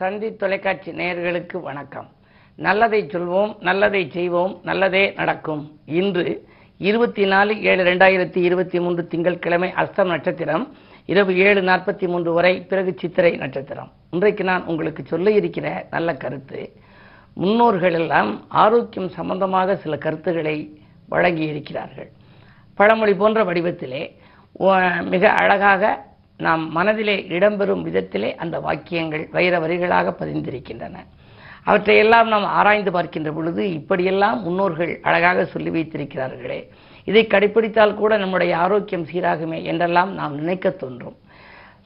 தந்தி தொலைக்காட்சி நேயர்களுக்கு வணக்கம். நல்லதை சொல்வோம் நல்லதை செய்வோம் நல்லதே நடக்கும். இன்று இருபத்தி நாலு ஏழு ரெண்டாயிரத்தி இருபத்தி மூன்று திங்கட்கிழமை அஸ்தம் நட்சத்திரம் இரவு ஏழு நாற்பத்தி மூன்று வரை பிறகு சித்திரை நட்சத்திரம். இன்றைக்கு நான் உங்களுக்கு சொல்ல இருக்கிற நல்ல கருத்து முன்னோர்கள் எல்லாம் ஆரோக்கியம் சம்பந்தமாக சில கருத்துக்களை வழங்கி இருக்கிறார்கள். பழமொழி போன்ற வடிவத்திலே மிக அழகாக நாம் மனதிலே இடம்பெறும் விதத்திலே அந்த வாக்கியங்கள் வைர வரிகளாக பதிந்திருக்கின்றன. அவற்றையெல்லாம் நாம் ஆராய்ந்து பார்க்கின்ற பொழுது இப்படியெல்லாம் முன்னோர்கள் அழகாக சொல்லி வைத்திருக்கிறார்களே. இதை கடைப்பிடித்தால் கூட நம்முடைய ஆரோக்கியம் சீராகுமே என்றெல்லாம் நாம் நினைக்க தோன்றும்.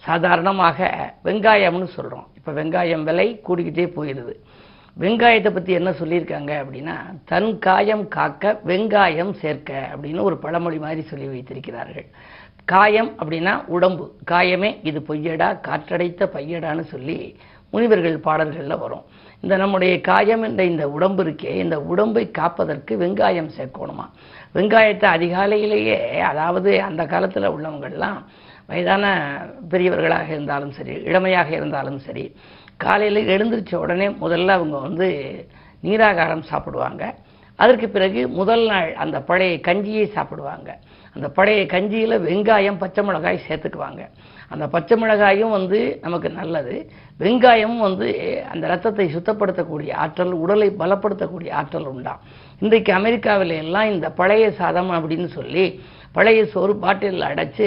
சாதாரணமாக வெங்காயம்னு சொல்கிறோம் இப்போ வெங்காயம் விலை கூடிக்கிட்டே போயிடுது வெங்காயத்தை பற்றி என்ன சொல்லியிருக்காங்க அப்படின்னா தன் காயம் காக்க வெங்காயம் சேர்க்க அப்படின்னு ஒரு பழமொழி மாதிரி சொல்லி வைத்திருக்கிறார்கள். காயம் அப்படின்னா உடம்பு. காயமே இது பொய்யடா காற்றடைத்த பையடான்னு சொல்லி முனிவர்கள் பாடல்களில் வரும். இந்த நம்முடைய காயம் என்ற இந்த உடம்பு இருக்கே இந்த உடம்பை காப்பதற்கு வெங்காயம் சேர்க்கணுமா? வெங்காயத்தை அதிகாலையிலேயே அதாவது அந்த காலத்தில் உள்ளவங்கள்லாம் வயதான பெரியவர்களாக இருந்தாலும் சரி இளமையாக இருந்தாலும் சரி காலையில் எழுந்திருச்ச உடனே முதல்ல அவங்க வந்து நீராகாரம் சாப்பிடுவாங்க. அதற்கு பிறகு முதல் நாள் அந்த பழைய கஞ்சியை சாப்பிடுவாங்க. அந்த பழைய கஞ்சியில் வெங்காயம் பச்சை மிளகாய் சேர்த்துக்குவாங்க. அந்த பச்சை மிளகாயும் வந்து நமக்கு நல்லது. வெங்காயமும் வந்து அந்த ரத்தத்தை சுத்தப்படுத்தக்கூடிய ஆற்றல் உடலை பலப்படுத்தக்கூடிய ஆற்றல் உண்டாம். இன்றைக்கு அமெரிக்காவில் எல்லாம் இந்த பழைய சாதம் அப்படின்னு சொல்லி பழைய சோறு பாட்டிலில் அடைச்சு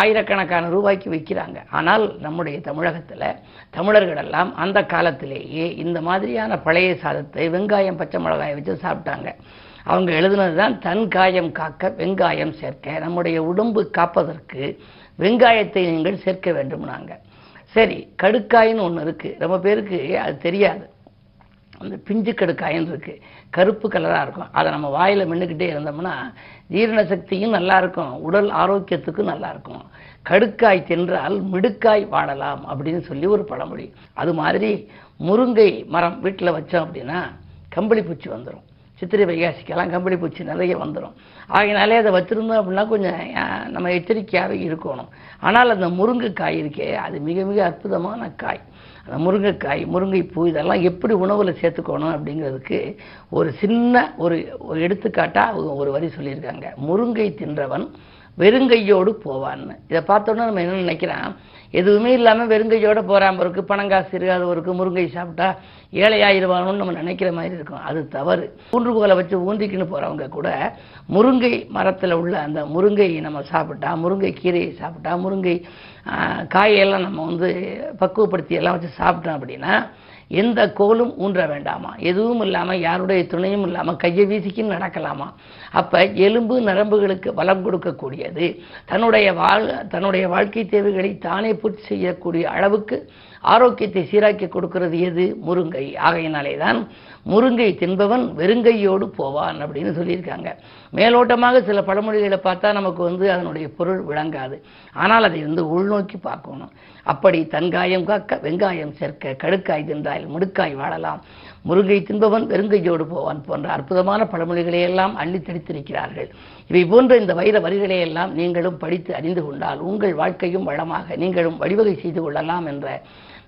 ஆயிரக்கணக்கான ரூபாய்க்கு விற்கிறாங்க ஆனால் நம்முடைய தமிழகத்தில் தமிழர்களெல்லாம் அந்த காலத்திலேயே இந்த மாதிரியான பழைய சாதத்தை வெங்காயம் பச்சை மிளகாயை வச்சு சாப்பிட்டாங்க. அவங்க எழுதுனது தான் தன் காயம் காக்க வெங்காயம் சேர்க்க நம்முடைய உடம்பு காப்பதற்கு வெங்காயத்தை நீங்கள் சேர்க்க வேண்டும்னாங்க. சரி கடுக்காயின்னு ஒன்று இருக்குது ரொம்ப பேருக்கு அது தெரியாது. அந்த பிஞ்சு கடுக்காயின்னு இருக்குது கருப்பு கலராக இருக்கும். அதை நம்ம வாயில் மின்னுக்கிட்டே இருந்தோம்னா ஜீரண சக்தியும் நல்லா இருக்கும். உடல் ஆரோக்கியத்துக்கும் நல்லா இருக்கும். கடுக்காய் தின்றால் மிடுக்காய் வாழலாம் அப்படின்னு சொல்லி ஒரு பழமொழி. அது மாதிரி முருங்கை மரம் வீட்டில் வச்சோம் அப்படின்னா கம்பளி பூச்சி வந்துடும் சித்திரை வைகாசிக்கெல்லாம் கம்பளி பூச்சி நிறைய வந்துடும் ஆகையினாலே அதை வச்சுருந்தோம் அப்படின்னா கொஞ்சம் நம்ம எச்சரிக்கையாகவே இருக்கணும். ஆனால் அந்த முருங்கைக்காய் இருக்கே அது மிக மிக அற்புதமான காய். முருங்கைக்காய் முருங்கைப்பூ இதெல்லாம் எப்படி உணவில் சேர்த்துக்கணும் அப்படிங்கிறதுக்கு ஒரு சின்ன ஒரு ஒரு எடுத்துக்காட்டாக அவங்க ஒரு வரி சொல்லியிருக்காங்க. முருங்கை தின்றவன் வெறுங்கையோடு போவான்னு. இதை பார்த்தோன்னே நம்ம என்ன நினைக்கிறோம்? எதுவுமே இல்லாமல் வெறுங்கையோடு போகிறாம இருக்கு பணங்காசு இருக்காதவருக்கு முருங்கை சாப்பிட்டா ஏழையாயிருவானோன்னு நம்ம நினைக்கிற மாதிரி இருக்கும். அது தவறு. ஊன்றுகோலை வச்சு ஊந்திக்கின்னு போகிறவங்க கூட முருங்கை மரத்தில் உள்ள அந்த முருங்கை நம்ம சாப்பிட்டா முருங்கை கீரையை சாப்பிட்டா முருங்கை காயெல்லாம் நம்ம வந்து பக்குவப்படுத்தி எல்லாம் வச்சு சாப்பிட்டோம் அப்படின்னா எந்த கோலும் ஊன்ற வேண்டாமா? எதுவும் இல்லாமல் யாருடைய துணையும் இல்லாமல் கையை வீசிக்கின்னு நடக்கலாமா? அப்போ எலும்பு நரம்புகளுக்கு பலம் கொடுக்கக்கூடியது. தன்னுடைய வாழ் தன்னுடைய வாழ்க்கை தேவைகளை தானே பூர்த்தி செய்யக்கூடிய அளவுக்கு ஆரோக்கியத்தை சீராக்கி கொடுக்கிறது எது? முருங்கை. ஆகையினாலே தான் முருங்கை தின்பவன் வெறுங்கையோடு போவான் அப்படின்னு சொல்லியிருக்காங்க. மேலோட்டமாக சில பழமொழிகளை பார்த்தா நமக்கு வந்து அதனுடைய பொருள் விளங்காது. ஆனால் அதை வந்து உள்நோக்கி பார்க்கணும். அப்படி தன்காயம் காக்க வெங்காயம் சேர்க்க கடுக்காய் தின்றால் முடுக்காய் வாழலாம். முருங்கை தின்பவன் வெறுங்கையோடு போவான் போன்ற அற்புதமான பழமொழிகளை எல்லாம் அள்ளி தெளித்திருக்கிறார்கள். இவை போன்ற இந்த வைர வரிகளை எல்லாம் நீங்களும் படித்து அறிந்து கொண்டால் உங்கள் வாழ்க்கையும் வளமாக நீங்களும் வழிவகை செய்து கொள்ளலாம் என்ற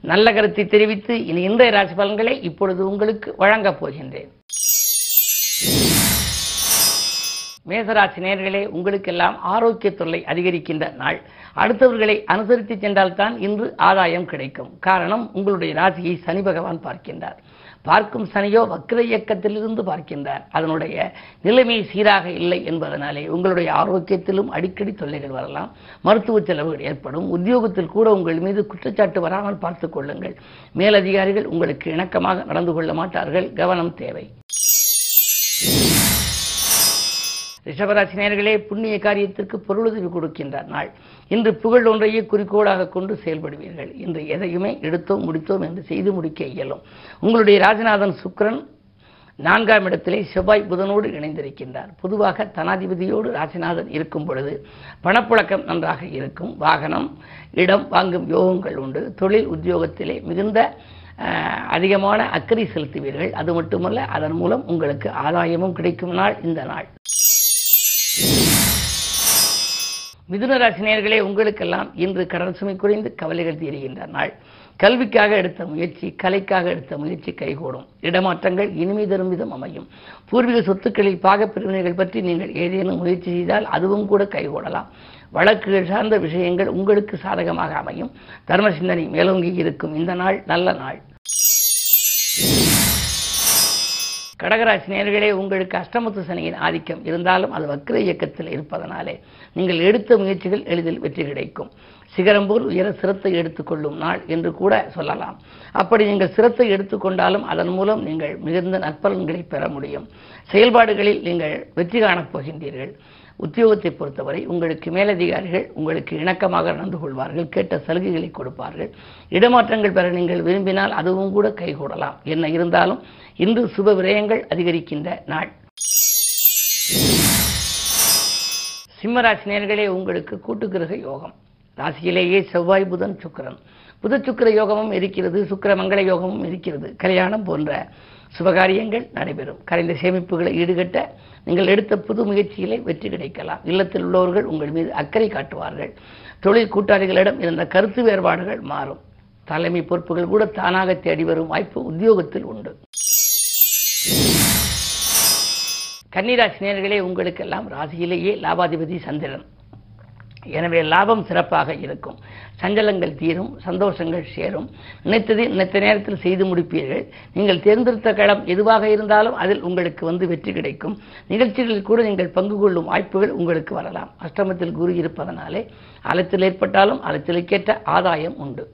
நல்ல கருத்தை தெரிவித்து இனி இன்றைய ராசி பலன்களை இப்பொழுது உங்களுக்கு வழங்கப் போகின்றேன். மேசராசி நேர்களே உங்களுக்கெல்லாம் ஆரோக்கிய தொல்லை அதிகரிக்கின்ற நாள். அடுத்தவர்களை அனுசரித்து சென்றால்தான் இன்று ஆதாயம் கிடைக்கும். காரணம் உங்களுடைய ராசியை சனி பகவான் பார்க்கின்றார். பார்க்கும் சனியோ வக்ர இயக்கத்திலிருந்து பார்க்கின்றார். அதனுடைய நிலைமை சீராக இல்லை என்பதனாலே உங்களுடைய ஆரோக்கியத்திலும் அடிக்கடி தொல்லைகள் வரலாம். மருத்துவ செலவுகள் ஏற்படும். உத்தியோகத்தில் கூட உங்கள் மீது குற்றச்சாட்டு வராமல் பார்த்துக் கொள்ளுங்கள். மேலதிகாரிகள் உங்களுக்கு இணக்கமாக நடந்து கொள்ள மாட்டார்கள். கவனம் தேவை. ரிஷபராசினியர்களே புண்ணிய காரியத்திற்கு பொருளுதவி கொடுக்கின்றார் நாள். இன்று புகழ் ஒன்றையே குறிக்கோளாக கொண்டு செயல்படுவீர்கள். இன்று எதையுமே எடுத்தோம் முடித்தோம் என்று செய்து முடிக்க இயலும். உங்களுடைய ராஜநாதன் சுக்கிரன் நான்காம் இடத்திலே செவ்வாய் புதனோடு இணைந்திருக்கின்றார். பொதுவாக தனாதிபதியோடு ராசிநாதன் இருக்கும் பொழுது பணப்புழக்கம் நன்றாக இருக்கும். வாகனம் இடம் வாங்கும் யோகங்கள் உண்டு. தொழில் உத்தியோகத்திலே மிகுந்த அதிகமான அக்கறை செலுத்துவீர்கள். அது மட்டுமல்ல அதன் மூலம் உங்களுக்கு ஆதாயமும் கிடைக்கும் நாள் இந்த நாள். மிதுன உங்களுக்கெல்லாம் இன்று கடன் சுமை குறைந்து கவலைகள் தீருகின்ற நாள். கல்விக்காக எடுத்த முயற்சி கலைக்காக எடுத்த முயற்சி கைகூடும். இடமாற்றங்கள் இனிமை தரும் விதம் அமையும். பூர்வீக சொத்துக்களில் பாகப்பிரிவினைகள் பற்றி நீங்கள் ஏதேனும் முயற்சி செய்தால் அதுவும் கூட கைகூடலாம். வழக்குகள் சார்ந்த விஷயங்கள் உங்களுக்கு சாதகமாக அமையும். தர்ம சிந்தனை மேலோங்கி இருக்கும். இந்த நாள் நல்ல நாள். கடகராசி நேர்களே உங்களுக்கு அஷ்டமத்து சனியின் ஆதிக்கம் இருந்தாலும் அது வக்ர இயக்கத்தில் இருப்பதனாலே நீங்கள் எடுத்த முயற்சிகள் எளிதில் வெற்றி கிடைக்கும். சிகரம் போல் உயர சிரத்தை எடுத்துக்கொள்ளும் நாள் என்று கூட சொல்லலாம். அப்படி நீங்கள் சிரத்தை எடுத்துக்கொண்டாலும் அதன் மூலம் நீங்கள் மிகுந்த நற்பலன்களை பெற முடியும். செயல்பாடுகளில் நீங்கள் வெற்றி காணப் போகின்றீர்கள். உத்தியோகத்தை பொறுத்தவரை உங்களுக்கு மேலதிகாரிகள் உங்களுக்கு இணக்கமாக நடந்து கொள்வார்கள் கேட்ட சலுகைகளை கொடுப்பார்கள். இடமாற்றங்கள் பெற நீங்கள் விரும்பினால் அதுவும் கூட கைகூடலாம். என்ன இருந்தாலும் இன்று சுப விரயங்கள் அதிகரிக்கின்ற நாள். சிம்மராசினியர்களே உங்களுக்கு கூட்டுக்கிரக யோகம். ராசியிலேயே செவ்வாய் புதன் சுக்கிரன். புத சுக்கிர யோகமும் இருக்கிறது சுக்கர மங்கள யோகமும் இருக்கிறது. கல்யாணம் போன்ற சுபகாரியங்கள் நடைபெறும். கரைந்த சேமிப்புகளை ஈடுகட்ட நீங்கள் எடுத்த புது முயற்சியிலே வெற்றி கிடைக்கலாம். இல்லத்தில் உள்ளவர்கள் உங்கள் மீது அக்கறை காட்டுவார்கள். தொழில் கூட்டாளிகளிடம் இருந்த கருத்து வேறுபாடுகள் மாறும். தலைமை பொறுப்புகள் கூட தானாக தேடி வரும் வாய்ப்பு உத்தியோகத்தில் உண்டு. கன்னிராசி நேர்களே உங்களுக்கெல்லாம் ராசியிலேயே லாபாதிபதி சந்திரன். எனவே லாபம் சிறப்பாக இருக்கும். சஞ்சலங்கள் தீரும் சந்தோஷங்கள் சேரும். நினைத்ததை நினைத்த நேரத்தில் செய்து முடிப்பீர்கள். நீங்கள் தேர்ந்தெடுத்த களம் எதுவாக இருந்தாலும் அதில் உங்களுக்கு வந்து வெற்றி கிடைக்கும். நிகழ்ச்சிகளில் கூட நீங்கள் பங்கு கொள்ளும் வாய்ப்புகள் உங்களுக்கு வரலாம். அஷ்டமத்தில் குரு இருப்பதனாலே அலத்தில் ஏற்பட்டாலும் அலத்திலுக்கேற்ற ஆதாயம் உண்டு.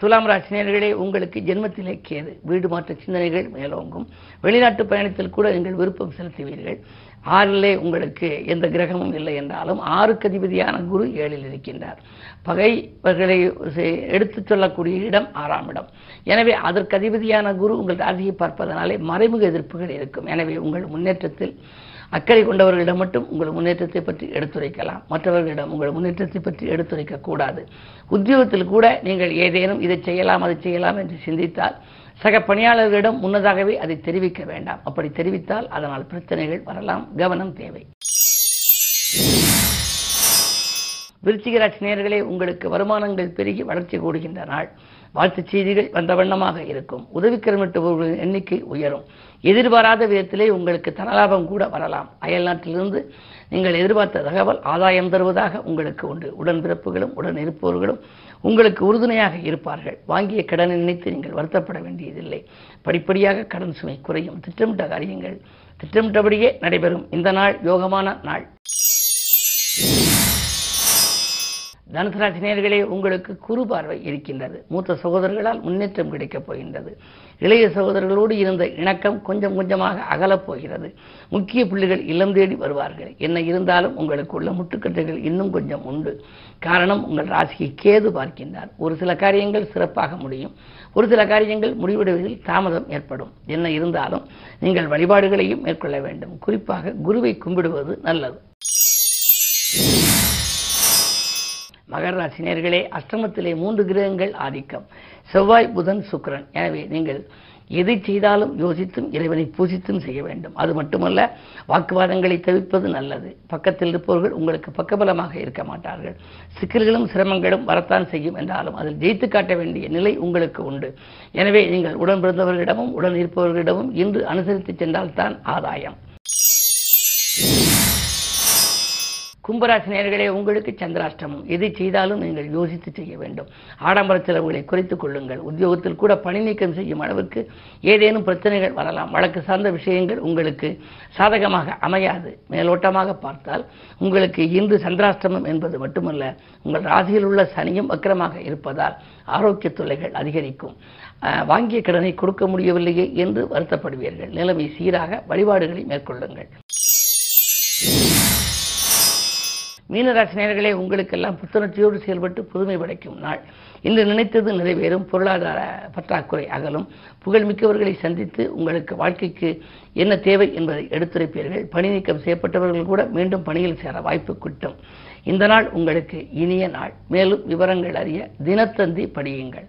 துலாம் ராசினியர்களே உங்களுக்கு ஜென்மத்திலே கேது. வீடு மாற்ற சிந்தனைகள் மேலோங்கும். வெளிநாட்டு பயணத்தில் கூட நீங்கள் விருப்பம் செலுத்துவீர்கள். ஆறிலே உங்களுக்கு எந்த கிரகமும் இல்லை என்றாலும் ஆறுக்கு அதிபதியான குரு ஏழில் இருக்கின்றார். பகைவர்களை எடுத்துச் சொல்லக்கூடிய இடம் ஆறாம் இடம். எனவே அதற்கு அதிபதியான குரு உங்கள் ராசியை பார்ப்பதனாலே மறைமுக எதிர்ப்புகள் இருக்கும். எனவே உங்கள் முன்னேற்றத்தில் அக்கறை கொண்டவர்களிடம் மட்டும் உங்கள் முன்னேற்றத்தை பற்றி எடுத்துரைக்கலாம். மற்றவர்களிடம் உங்கள் முன்னேற்றத்தை பற்றி எடுத்துரைக்க கூடாது. உத்தியோகத்தில் கூட நீங்கள் ஏதேனும் இதை செய்யலாம் அதை செய்யலாம் என்று சிந்தித்தால் சக பணியாளர்களிடம் முன்னதாகவே அதை தெரிவிக்க வேண்டாம். அப்படி தெரிவித்தால் அதனால் பிரச்சனைகள் வரலாம். கவனம் தேவை. விருச்சிகராட்சி நேர்களே உங்களுக்கு வருமானங்கள் பெருகி வளர்ச்சி கூடுகின்ற நாள். வாழ்த்துச் செய்திகள் வந்த வண்ணமாக இருக்கும். உதவிக்கரமிட்டுபவர்களின் எண்ணிக்கை உயரும். எதிர்பாராத விதத்திலே உங்களுக்கு தனலாபம் கூட வரலாம். அயல் நாட்டிலிருந்து நீங்கள் எதிர்பார்த்த தகவல் ஆதாயம் தருவதாக உங்களுக்கு உண்டு. உடன்பிறப்புகளும் உடன் இருப்பவர்களும் உங்களுக்கு உறுதுணையாக இருப்பார்கள். வாங்கிய கடனை நினைத்து நீங்கள் வருத்தப்பட வேண்டியதில்லை. படிப்படியாக கடன் சுமை குறையும். திட்டமிட்ட காரியங்கள் திட்டமிட்டபடியே நடைபெறும். இந்த நாள் யோகமான நாள். தனுசராசி நேர்களே உங்களுக்கு குறு பார்வை இருக்கின்றது. மூத்த சகோதரர்களால் முன்னேற்றம் கிடைக்கப் போகின்றது. இளைய சகோதரர்களோடு இருந்த இணக்கம் கொஞ்சம் கொஞ்சமாக அகலப் போகிறது. முக்கிய புள்ளிகள் இல்லம் தேடி வருவார்கள். என்ன இருந்தாலும் உங்களுக்கு உள்ள முட்டுக்கட்டைகள் இன்னும் கொஞ்சம் உண்டு. காரணம் உங்கள் ராசியை கேது பார்க்கின்றார். ஒரு சில காரியங்கள் சிறப்பாக முடியும். ஒரு சில காரியங்கள் முடிவடைவதில் தாமதம் ஏற்படும். என்ன இருந்தாலும் நீங்கள் வழிபாடுகளையும் மேற்கொள்ள வேண்டும். குறிப்பாக குருவை கும்பிடுவது நல்லது. மகர ராசினியர்களே அஷ்டமத்திலே மூன்று கிரகங்கள் ஆதிக்கம். செவ்வாய் புதன் சுக்கரன். எனவே நீங்கள் எதை செய்தாலும் யோசித்தும் இறைவனை பூஜித்தும் செய்ய வேண்டும். அது மட்டுமல்ல வாக்குவாதங்களை தவிர்ப்பது நல்லது. பக்கத்தில் இருப்பவர்கள் உங்களுக்கு பக்கபலமாக இருக்க மாட்டார்கள். சிக்கல்களும் சிரமங்களும் வரத்தான் செய்யும் என்றாலும் அதில் ஜெயித்து காட்ட வேண்டிய நிலை உங்களுக்கு உண்டு. எனவே நீங்கள் உடன் பிறந்தவர்களிடமும் உடன் இருப்பவர்களிடமும் இன்று அனுசரித்து சென்றால்தான் ஆதாயம். கும்பராசி நேர்களே உங்களுக்கு சந்திராஷ்டமம். எது செய்தாலும் நீங்கள் யோசித்து செய்ய வேண்டும். ஆடம்பர செலவுகளை குறைத்துக் கொள்ளுங்கள். உத்தியோகத்தில் கூட பணி நீக்கம் செய்யும் அளவிற்கு ஏதேனும் பிரச்சனைகள் வரலாம். வழக்கு சார்ந்த விஷயங்கள் உங்களுக்கு சாதகமாக அமையாது. மேலோட்டமாக பார்த்தால் உங்களுக்கு இன்று சந்திராஷ்டமம் என்பது மட்டுமல்ல உங்கள் ராசியில் உள்ள சனியும் வக்கரமாக இருப்பதால் ஆரோக்கிய தொல்லைகள் அதிகரிக்கும். வாங்கிய கடனை கொடுக்க முடியவில்லையே என்று வருத்தப்படுவீர்கள். நிலைமை சீராக வழிபாடுகளை மேற்கொள்ளுங்கள். மீனராசி நேர்களே உங்களுக்கெல்லாம் புத்துணர்ச்சியோடு செயல்பட்டு புதுமை படைக்கும் நாள். இன்று நினைத்தது நிறைவேறும் பொருளாதார பற்றாக்குறை அகலும். புகழ்மிக்கவர்களை சந்தித்து உங்களுக்கு வாழ்க்கைக்கு என்ன தேவை என்பதை எடுத்துரைப்பீர்கள். பணி நீக்கம் செய்யப்பட்டவர்கள் கூட மீண்டும் பணியில் சேர வாய்ப்பு கிட்டும். இந்த நாள் உங்களுக்கு இனிய நாள். மேலும் விவரங்கள் அறிய தினத்தந்தி படியுங்கள்.